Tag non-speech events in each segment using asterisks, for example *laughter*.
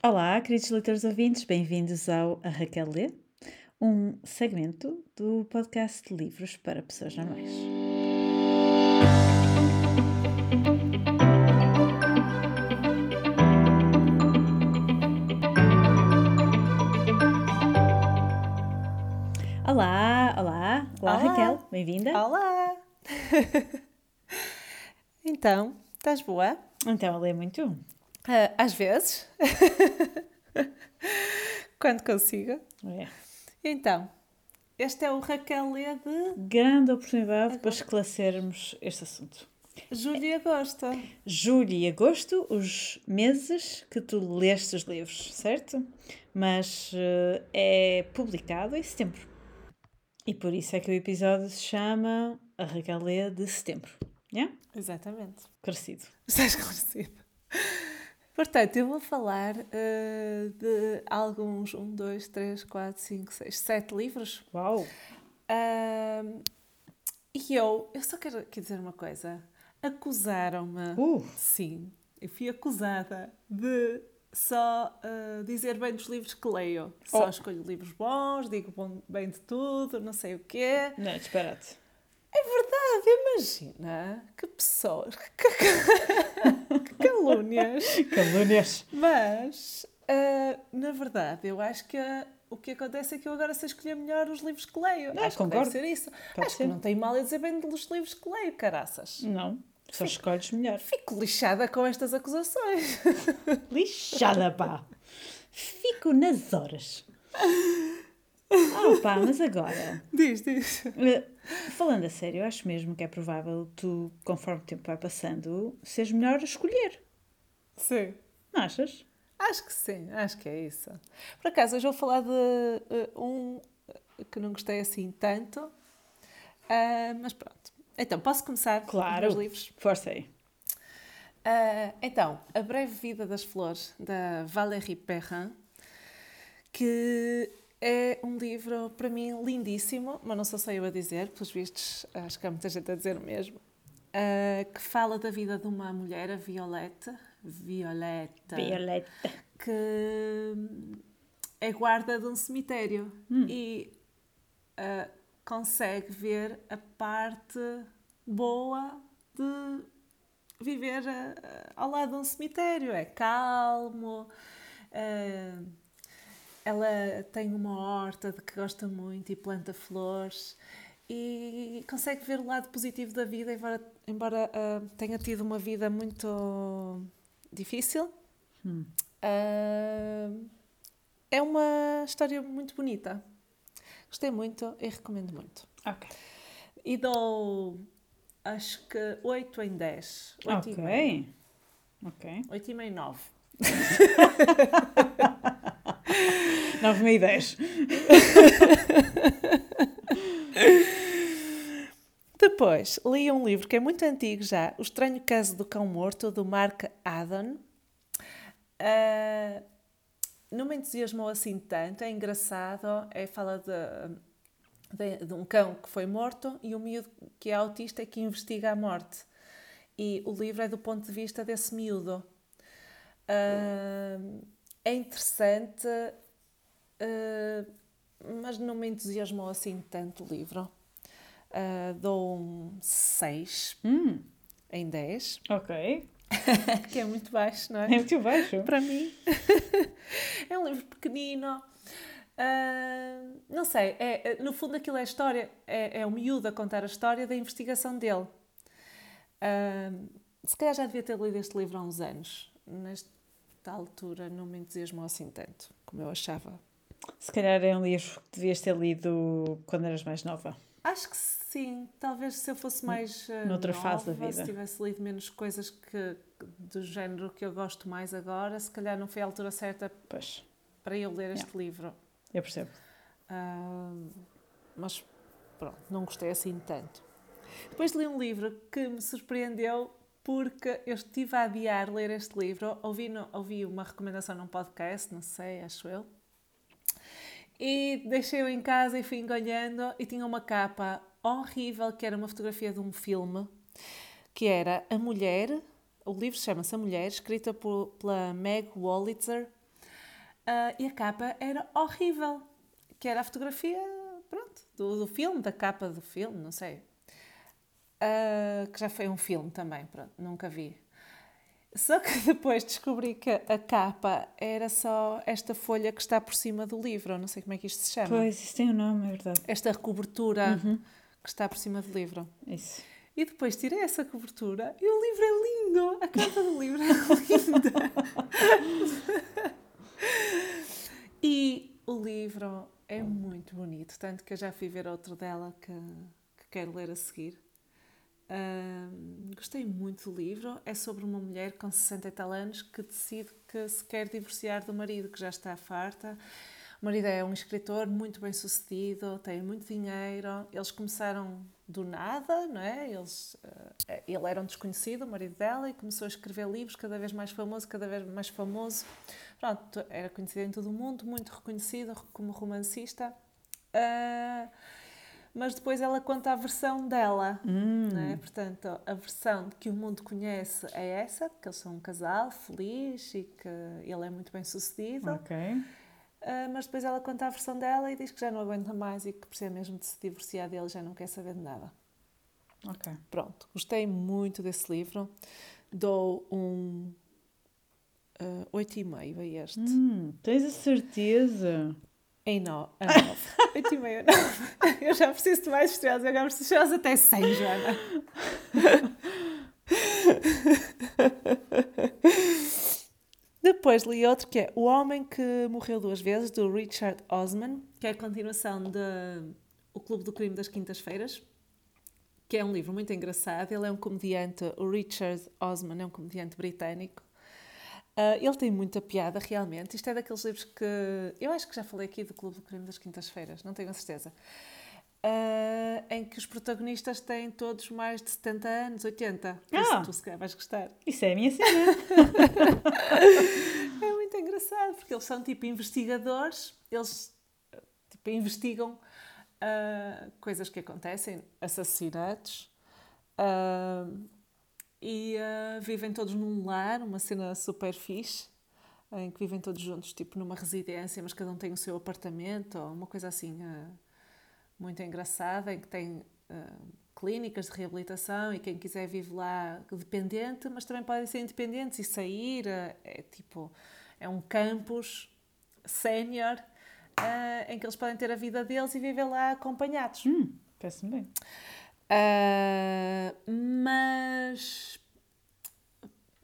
Olá, queridos leitores ouvintes, bem-vindos ao A Raquel Lê, um segmento do podcast de livros para pessoas normais. Olá, olá, olá, Olá. Raquel, bem-vinda. Olá! *laughs* então, estás boa? Então, a ler muito. Ah, às vezes. *laughs* Quando consigo. É. Então, este é o Raquel de Grande oportunidade para esclarecermos este assunto. julho e agosto. julho e agosto, os meses que tu leste os livros, certo? Mas eh, é publicado em setembro. E por isso é que o episódio se chama A Lê de Setembro. Yeah? Exatamente. Crescido. Está esclarecido. Portanto, eu vou falar ah, de alguns, um, dois, três, quatro, cinco, seis, sete livros. Uau! Ah, e eu, eu só quero aqui dizer uma coisa. Acusaram-me Uh, Sim, eu fui acusada de só ah, dizer bem dos livros que leio. Só Oh. escolho livros bons, digo bom- bem de tudo, não sei o quê. não, disparate. É verdade, imagina que pessoas, *laughs* calúnias. *laughs* Calúnias. Mas, ah, na verdade, eu acho que o que acontece é que eu agora sei escolher melhor os livros que leio. Ah, acho concordo. que deve ser isso. Pode acho ser. que não tem mal a dizer bem dos livros que leio, caraças. Não, só escolhes melhor. Fico lixada com estas acusações. Lixada, pá! Fico nas horas. *laughs* Ah, pá, mas agora, Diz, diz. Eh, Falando a sério, acho mesmo que é provável tu, conforme o tempo vai passando, seres melhor a escolher. Sim. Não achas? Acho que sim, acho que é isso. Por acaso, hoje vou falar de eh, um que não gostei assim tanto, Ah, mas pronto. Então, posso começar Claro. com os livros? Força aí. Ah, então, A Breve Vida das Flores, da Valérie Perrin, que é um livro, para mim, lindíssimo, mas não sou só eu a dizer, pelos vistos, acho que há muita gente a dizer o mesmo, ah, que fala da vida de uma mulher, a Violette, Violeta, Violeta. que é guarda de um cemitério Hum. e ah, consegue ver a parte boa de viver ah, ao lado de um cemitério. É calmo, ah, ela tem uma horta de que gosta muito e planta flores e consegue ver o lado positivo da vida, embora, embora ah, tenha tido uma vida muito difícil. Ah, é uma história muito bonita. Gostei muito e recomendo muito. Ok. E dou, acho que 8 em 10. 8 e meio. Ok. Ok. 8 e meio, 9. *laughs* 9 e 10. Depois, li um livro que é muito antigo já, O Estranho Caso do Cão Morto, do Mark Haddon. Ah, não me entusiasmou assim tanto, é engraçado, é, fala de, de, de um cão que foi morto e um miúdo que é autista que investiga a morte. E o livro é do ponto de vista desse miúdo. Ah, é interessante, ah, mas não me entusiasmou assim tanto o livro. Ah, dou um 6 Hum, em 10, ok. *laughs* que é muito baixo, não É é? muito baixo. *laughs* Para mim. *laughs* é um livro pequenino. Ah, não sei, é, é- no fundo aquilo é a história, é, é o miúdo a contar a história da investigação dele. Ah, se calhar já devia ter lido este livro há uns anos. Nesta altura não me entusiasmou assim tanto, como eu achava. Se calhar é um livro que devias ter lido quando eras mais nova. Acho que sim. Talvez se eu fosse mais uh, Noutra nova, fase da vida. se tivesse lido menos coisas que, do género que eu gosto mais agora, se calhar não foi a altura certa Pois, para eu ler este livro. eu percebo. Ah, mas pronto, não gostei assim tanto. Depois li um livro que me surpreendeu porque eu estive a adiar ler este livro. Ouvi, no- ouvi uma recomendação num podcast, não sei, acho eu. E deixei-o em casa e fui engolhando e tinha uma capa horrível que era uma fotografia de um filme que era A Mulher, o livro chama-se A Mulher, escrita por- pela Meg Wolitzer, Ah, e a capa era horrível, que era a fotografia, pronto, do, do filme, da capa do filme, não sei. Ah, que já foi um filme também, pronto, nunca vi. Só que *laughs* depois descobri que a capa era só esta folha que está por cima do livro, não sei como é que isto se chama. Pois, isso tem um nome, é verdade. Esta cobertura que está por cima do livro. Isso. E depois tirei essa cobertura e o livro é lindo. A capa do livro é *laughs* linda. e o livro é muito bonito, tanto que eu já fui ver outro dela que, que quero ler a seguir. Gostei muito do livro. É sobre uma mulher com 60 e tal anos que decide que se quer divorciar do marido, que já está farta. O marido é um escritor muito bem sucedido, tem muito dinheiro. Eles começaram do nada, não é? Eles, eh, ele era um desconhecido, o marido dela, e começou a escrever livros cada vez mais famoso, cada vez mais famoso. Pronto, era conhecido em todo o mundo, muito reconhecido como romancista. Ah, mas depois ela conta a versão dela, não é? Portanto, a versão que o mundo conhece é essa, que eles são um casal feliz e que ele é muito bem sucedido. Ok. Ah, mas depois ela conta a versão dela e diz que já não aguenta mais e que precisa mesmo de se divorciar dele, já não quer saber de nada. Ok. Pronto, gostei muito desse livro. Dou um uh, 8,5 a este. Hum, tens a certeza? Em 9. A 9. 8,5 a 9. Eu já preciso de mais estrelas, eu agora preciso de estrelas até 100, Joana. Depois li outro que é O Homem que Morreu Duas Vezes, do Richard Osman, que é a continuação de O Clube do Crime das Quintas-Feiras, que é um livro muito engraçado. Ele é um comediante, o Richard Osman é um comediante britânico. Ah, ele tem muita piada, realmente. Isto é daqueles livros que. Eu acho que já falei aqui do Clube do Crime das Quintas-Feiras, não tenho a certeza. Ah, em que os protagonistas têm todos mais de 70 anos, 80. Por isso Ah. tu se calhar vais gostar. Isso é a minha cena. *laughs* É muito engraçado, porque eles são tipo investigadores, eles tipo, investigam ah, coisas que acontecem, assassinatos, ah, e ah, vivem todos num lar, uma cena super fixe, em que vivem todos juntos, tipo numa residência, mas cada um tem o seu apartamento, ou uma coisa assim ah, muito engraçada, em que tem ah, clínicas de reabilitação e quem quiser vive lá dependente, mas também podem ser independentes e sair. É tipo, é um campus sénior em que eles podem ter a vida deles e viver lá acompanhados. hum, parece-me bem. Ah, mas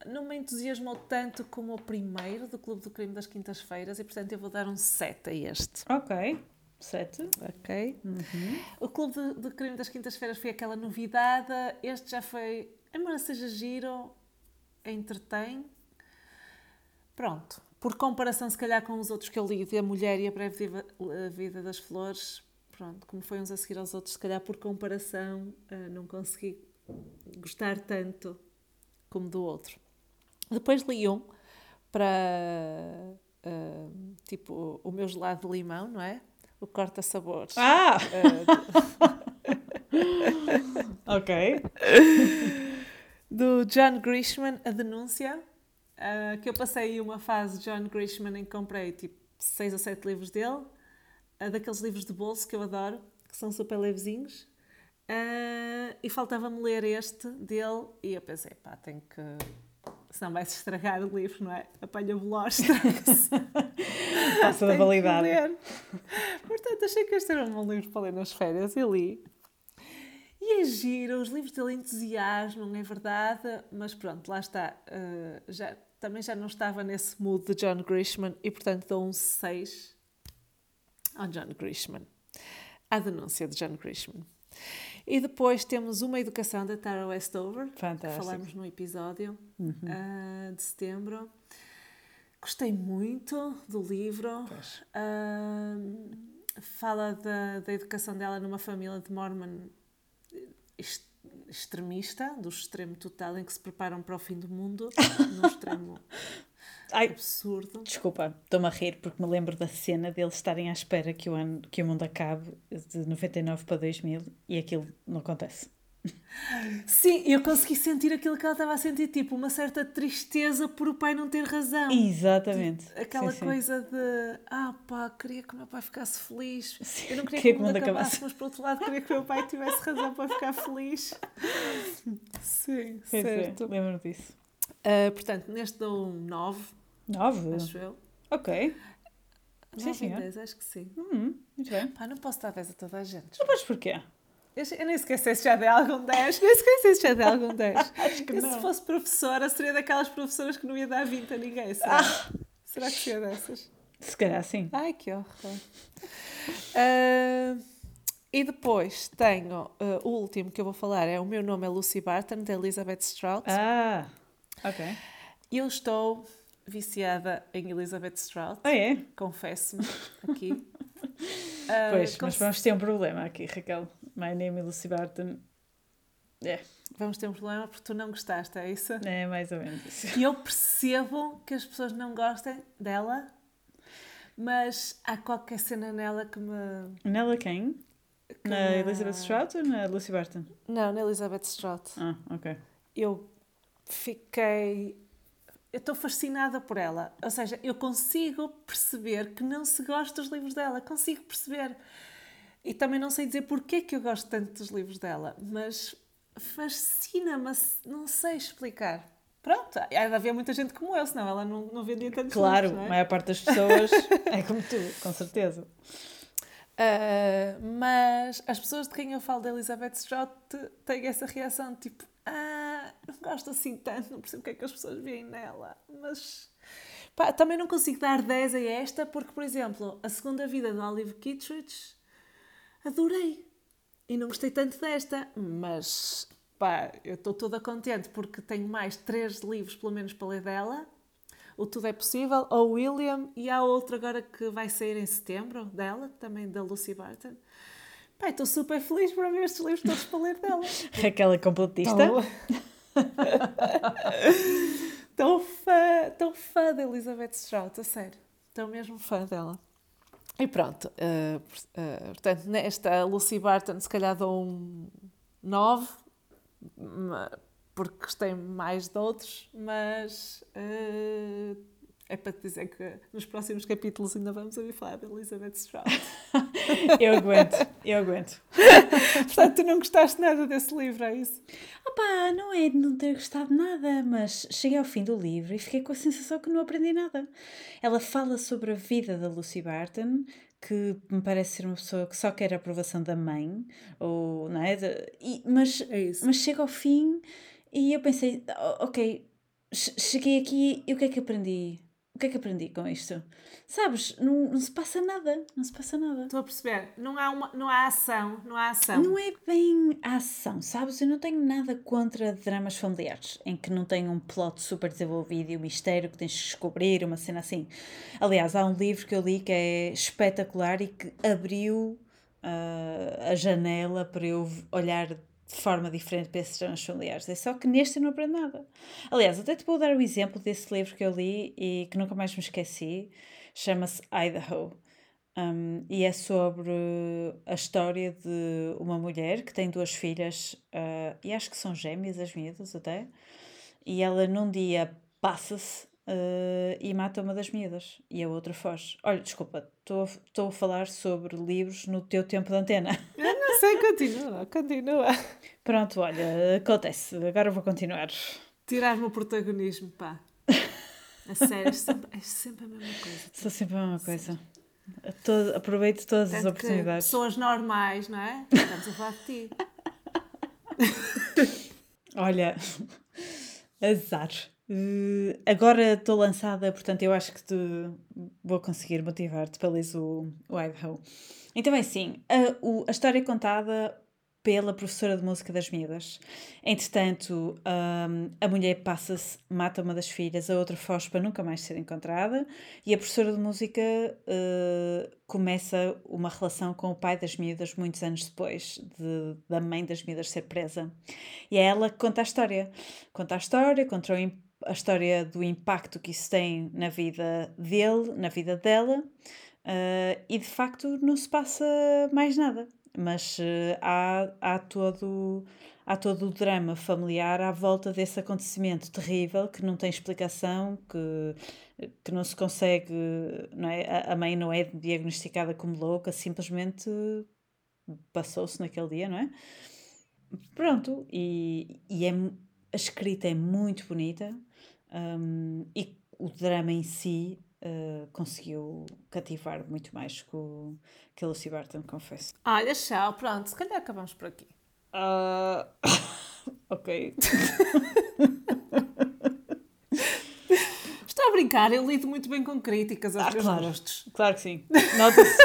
não me entusiasmou tanto como o primeiro do Clube do Crime das Quintas-Feiras e portanto eu vou dar um 7 a este. Ok. Sete. Ok? Uhum. O Clube de, de Crime das Quintas-Feiras foi aquela novidade, este já foi, embora seja giro, entretém. Pronto. Por comparação, se calhar, com os outros que eu li, de A Mulher e a Breve Vida das Flores, pronto, como foi uns a seguir aos outros, se calhar por comparação ah, não consegui gostar tanto como do outro. Depois li um para, ah, tipo, o meu gelado de limão, não é? O corta-sabores. Ah! Ah, *laughs* ok. do John Grishman, A Denúncia, que eu passei uma fase de John Grishman em que comprei tipo seis ou sete livros dele, ah, daqueles livros de bolso que eu adoro, que são super levezinhos, Ah, e faltava-me ler este dele, e eu pensei, pá, tenho que... Senão vai-se estragar o livro, não é? Apanha bolós, estraga-se. *laughs* *laughs* Passa da validade. Portanto, achei que este era um bom livro para ler nas férias e li. E é giro, os livros dele entusiasmam, é verdade, mas pronto, lá está. uh, já, também já não estava nesse mood de John Grishman e, portanto, dou um 6 ao John Grishman. A denúncia de John Grishman. E depois temos Uma Educação da Tara Westover, que Fantástico. falámos no episódio ah, de setembro. Gostei muito do livro. Ah, fala da, da educação dela numa família de Mormon ex- extremista, do extremo total, em que se preparam para o fim do mundo, num extremo *laughs* Ai, absurdo. desculpa, estou-me a rir porque me lembro da cena deles estarem à espera que o, ano, que o mundo acabe de 99 para 2000 e aquilo não acontece. Sim, eu consegui sentir aquilo que ela estava a sentir, tipo, uma certa tristeza por o pai não ter razão. Exatamente. Aquela Sim, sim. coisa de, ah pá, queria que o meu pai ficasse feliz. Eu não queria queria que o mundo acabasse, acabasse. mas por outro lado queria que o meu pai tivesse razão para ficar feliz. *laughs* Sim, Pois é, certo. lembro disso. Ah, portanto, neste dou um 9, Nove? acho eu. Ok. Sim, 9 em senhor. 10, acho que sim. Hum, muito bem. Pá, não posso dar 10 a toda a gente. Não podes porquê? Eu, eu nem sequer sei se já dei algum 10. Nem sequer sei se já dei algum 10. *laughs* Acho que Eu, não. se fosse professora, seria daquelas professoras que não ia dar 20 a ninguém. Será, será que seria dessas? Se calhar sim. Ai, que horror. Ah, e depois tenho ah, o último que eu vou falar é O Meu Nome é Lucy Barton, de Elizabeth Strout. Ah, ok. Eu estou viciada em Elizabeth Strout, Ah, é? confesso-me aqui. *laughs* Ah, Pois, mas vamos ter um problema aqui, Raquel. My name is Lucy Barton. É, vamos ter um problema porque tu não gostaste, é isso? é mais ou menos isso. E eu percebo que as pessoas não gostem dela, mas há qualquer cena nela que me. Nela quem? que Na me- Elizabeth Strout ou na Lucy Barton? Não, na Elizabeth Strout. Ah, ok. Eu fiquei. Eu estou fascinada por ela. Ou seja, eu consigo perceber que não se gosta dos livros dela. Consigo perceber. E também não sei dizer porque é que eu gosto tanto dos livros dela, mas fascina-me, não sei explicar. Pronto, há de haver muita gente como eu, senão ela não, não vendia tantos Claro, livros, não a é? maior parte das pessoas *laughs* é como tu, com certeza. Ah, mas as pessoas de quem eu falo da Elizabeth Strout têm essa reação tipo, ah, não gosto assim tanto, não percebo o que é que as pessoas veem nela. Mas pá, também não consigo dar 10 a esta, porque, por exemplo, a segunda vida de Olive Kittredge adorei. E não gostei tanto desta, mas pá, eu estou toda contente porque tenho mais três livros, pelo menos, para ler dela. O Tudo é Possível, o William e há outro agora que vai sair em setembro dela, também da Lucy Barton. Pá, estou super feliz por ver estes livros todos para ler dela. *laughs* Raquel é completista. *laughs* *laughs* Estou fã, estou fã da Elizabeth Strout, a sério. Estou mesmo fã dela. E pronto, por- eh, portanto, nesta Lucy Barton se calhar dou um 9, ma- porque gostei mais de outros, mas eh, é para te dizer que nos próximos capítulos ainda vamos ouvir falar da Elizabeth Strout. *laughs* Eu aguento, eu aguento. *laughs* Portanto, tu não gostaste nada desse livro, é isso? Opá, não é de não ter gostado de nada, mas cheguei ao fim do livro e fiquei com a sensação que não aprendi nada. Ela fala sobre a vida da Lucy Barton, que me parece ser uma pessoa que só quer a aprovação da mãe, ou, não é? De- e- mas, É isso. mas chega ao fim e eu pensei, "Oh, ok, che- cheguei aqui e o que é que aprendi? O que é que aprendi com isto? Sabes, não, não se passa nada, não se passa nada. Estou a perceber. Não há, uma, não há ação, não há ação. Não é bem a ação, sabes? Eu não tenho nada contra dramas familiares em que não tem um plot super desenvolvido e um mistério que tens de descobrir, uma cena assim. Aliás, há um livro que eu li que é espetacular e que abriu ah, a janela para eu olhar de forma diferente para esses dramas familiares. É só que neste eu não aprendo nada. Aliás, até te vou dar o exemplo desse livro que eu li e que nunca mais me esqueci. Chama-se Idaho. Um, e é sobre a história de uma mulher que tem duas filhas, ah, e acho que são gêmeas as miúdas até, e ela num dia passa-se ah, e mata uma das miúdas, e a outra foge. Olha, desculpa, estou a falar sobre livros no teu tempo de antena. *laughs* Sei, continua, continua. Pronto, olha, acontece, agora vou continuar. Tirar-me o protagonismo, pá. A sério, é sempre, é sempre a mesma coisa. Sou sempre a mesma coisa. Todo- aproveito todas as Tanto que oportunidades. pessoas normais, não é? Estamos a falar de ti. *laughs* Olha, azar. Eh, agora estou lançada, portanto eu acho que te vou conseguir motivar-te para leres o, o Idaho. Então é assim, a, o- a história é contada pela professora de música das miúdas. Entretanto, hum, a mulher passa-se, mata uma das filhas, a outra foge para nunca mais ser encontrada e a professora de música eh, começa uma relação com o pai das miúdas muitos anos depois de- da mãe das miúdas ser presa. E é ela que conta a história. Conta a história, conta o a história do impacto que isso tem na vida dele, na vida dela, eh, e de facto não se passa mais nada. Mas eh, há, há todo. há todo o drama familiar à volta desse acontecimento terrível que não tem explicação, que, que não se consegue, não é? A, a mãe não é diagnosticada como louca, simplesmente passou-se naquele dia, não é? Pronto, e, e é, a escrita é muito bonita um, e o drama em si uh, conseguiu cativar muito mais que, o, que a Lucy Barton, confesso. Olha, tchau, pronto, se calhar acabamos por aqui. Uh, *coughs* ok. *laughs* Estou a brincar, eu lido muito bem com críticas aos Ah, meus claro. gostos. Claro que sim. Nota-se.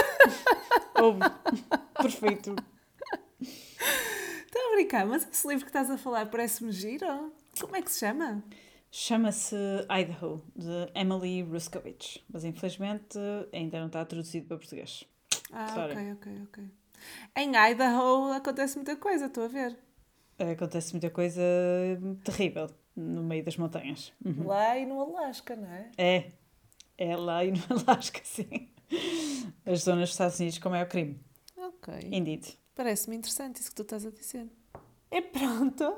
*laughs* Perfeito. Estou a brincar, mas esse livro que estás a falar parece-me giro. Como é que se chama? Chama-se Idaho, de Emily Ruskowitz, mas infelizmente ainda não está traduzido para português. Ah, Sorry. ok, ok, ok. Em Idaho acontece muita coisa, estou a ver. Acontece muita coisa terrível no meio das montanhas. Uhum. Lá e no Alasca, não é? É. É lá e no *laughs* Alasca, sim. As zonas dos Estados Unidos com maior crime. Ok. Indeed. Parece-me interessante isso que tu estás a dizer. E pronto.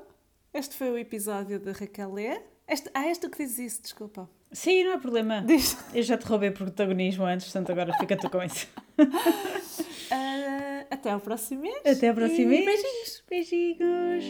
Este foi o episódio de Raquel Lê. Este, ah, és tu que dizes isso, desculpa. Sim, não há problema. Diz. Eu já te roubei protagonismo antes, portanto agora fica tu com isso. *laughs* Ah, até ao próximo mês. Até ao próximo E mês. Beijinhos. Beijinhos.